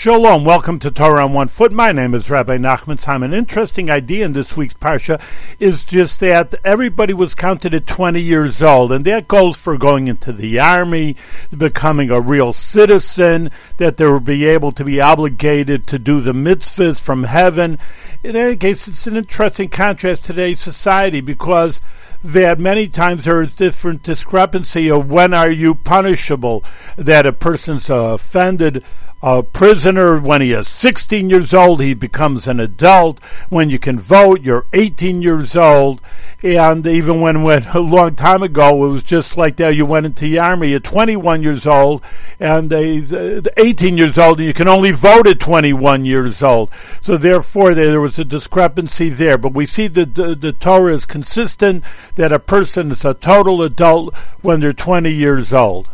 Shalom, welcome to Torah on One Foot. My name is Rabbi Nachman Simon. An interesting idea in this week's Parsha is just that everybody was counted at 20 years old, and that goes for going into the army, becoming a real citizen, that they will be able to be obligated to do the mitzvahs from heaven. In any case, it's an interesting contrast to today's society because that many times there is different discrepancy of when are you punishable, that a person's offended a prisoner when he is 16 years old, he becomes an adult. When you can vote, you're 18 years old. And even when, when a long time ago, it was just like that. You went into the army at 21 years old and uh, 18 years old, and you can only vote at 21 years old. So therefore, there was a discrepancy there. But we see that the, the Torah is consistent that a person is a total adult when they're 20 years old.